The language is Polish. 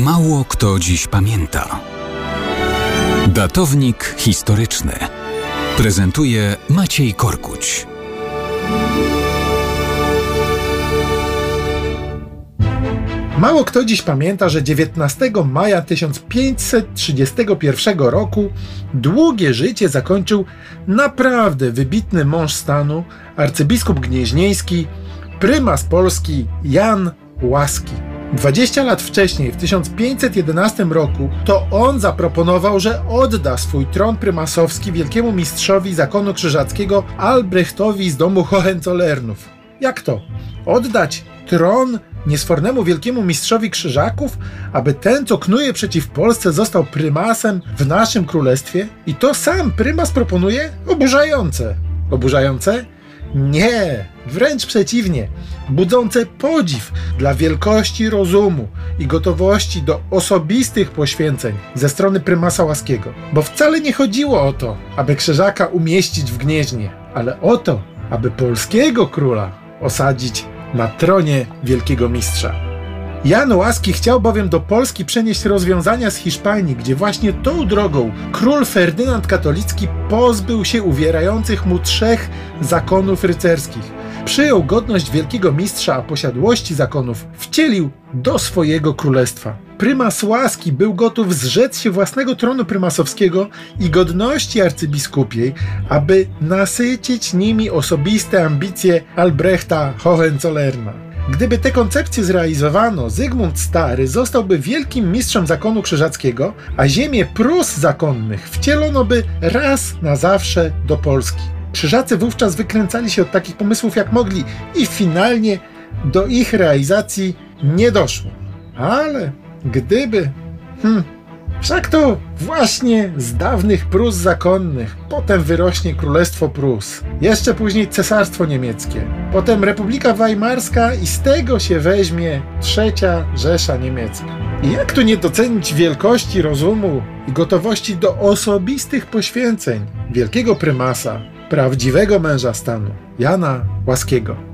Mało kto dziś pamięta. Datownik historyczny prezentuje Maciej Korkuć. Mało kto dziś pamięta, że 19 maja 1531 roku długie życie zakończył naprawdę wybitny mąż stanu, arcybiskup gnieźnieński, prymas Polski Jan Łaski. 20 lat wcześniej, w 1511 roku, to on zaproponował, że odda swój tron prymasowski wielkiemu mistrzowi zakonu krzyżackiego Albrechtowi z domu Hohenzollernów. Jak to? Oddać tron niesfornemu wielkiemu mistrzowi krzyżaków, aby ten, co knuje przeciw Polsce, został prymasem w naszym królestwie? I to sam prymas proponuje? Oburzające. Oburzające? Nie, wręcz przeciwnie, budzące podziw dla wielkości rozumu i gotowości do osobistych poświęceń ze strony prymasa Łaskiego. Bo wcale nie chodziło o to, aby krzyżaka umieścić w gnieźnie, ale o to, aby polskiego króla osadzić na tronie wielkiego mistrza. Jan Łaski chciał bowiem do Polski przenieść rozwiązania z Hiszpanii, gdzie właśnie tą drogą król Ferdynand Katolicki pozbył się uwierających mu trzech zakonów rycerskich. Przyjął godność wielkiego mistrza, a posiadłości zakonów wcielił do swojego królestwa. Prymas Łaski był gotów zrzec się własnego tronu prymasowskiego i godności arcybiskupiej, aby nasycić nimi osobiste ambicje Albrechta Hohenzollerna. Gdyby te koncepcje zrealizowano, Zygmunt Stary zostałby wielkim mistrzem zakonu krzyżackiego, a ziemię Prus zakonnych wcielono by raz na zawsze do Polski. Krzyżacy wówczas wykręcali się od takich pomysłów jak mogli i finalnie do ich realizacji nie doszło. Ale gdyby. Hmm, wszak to właśnie z dawnych Prus zakonnych, potem wyrośnie Królestwo Prus, jeszcze później Cesarstwo Niemieckie, potem Republika Weimarska i z tego się weźmie Trzecia Rzesza Niemiecka. I jak tu nie docenić wielkości rozumu i gotowości do osobistych poświęceń wielkiego prymasa, prawdziwego męża stanu, Jana Łaskiego.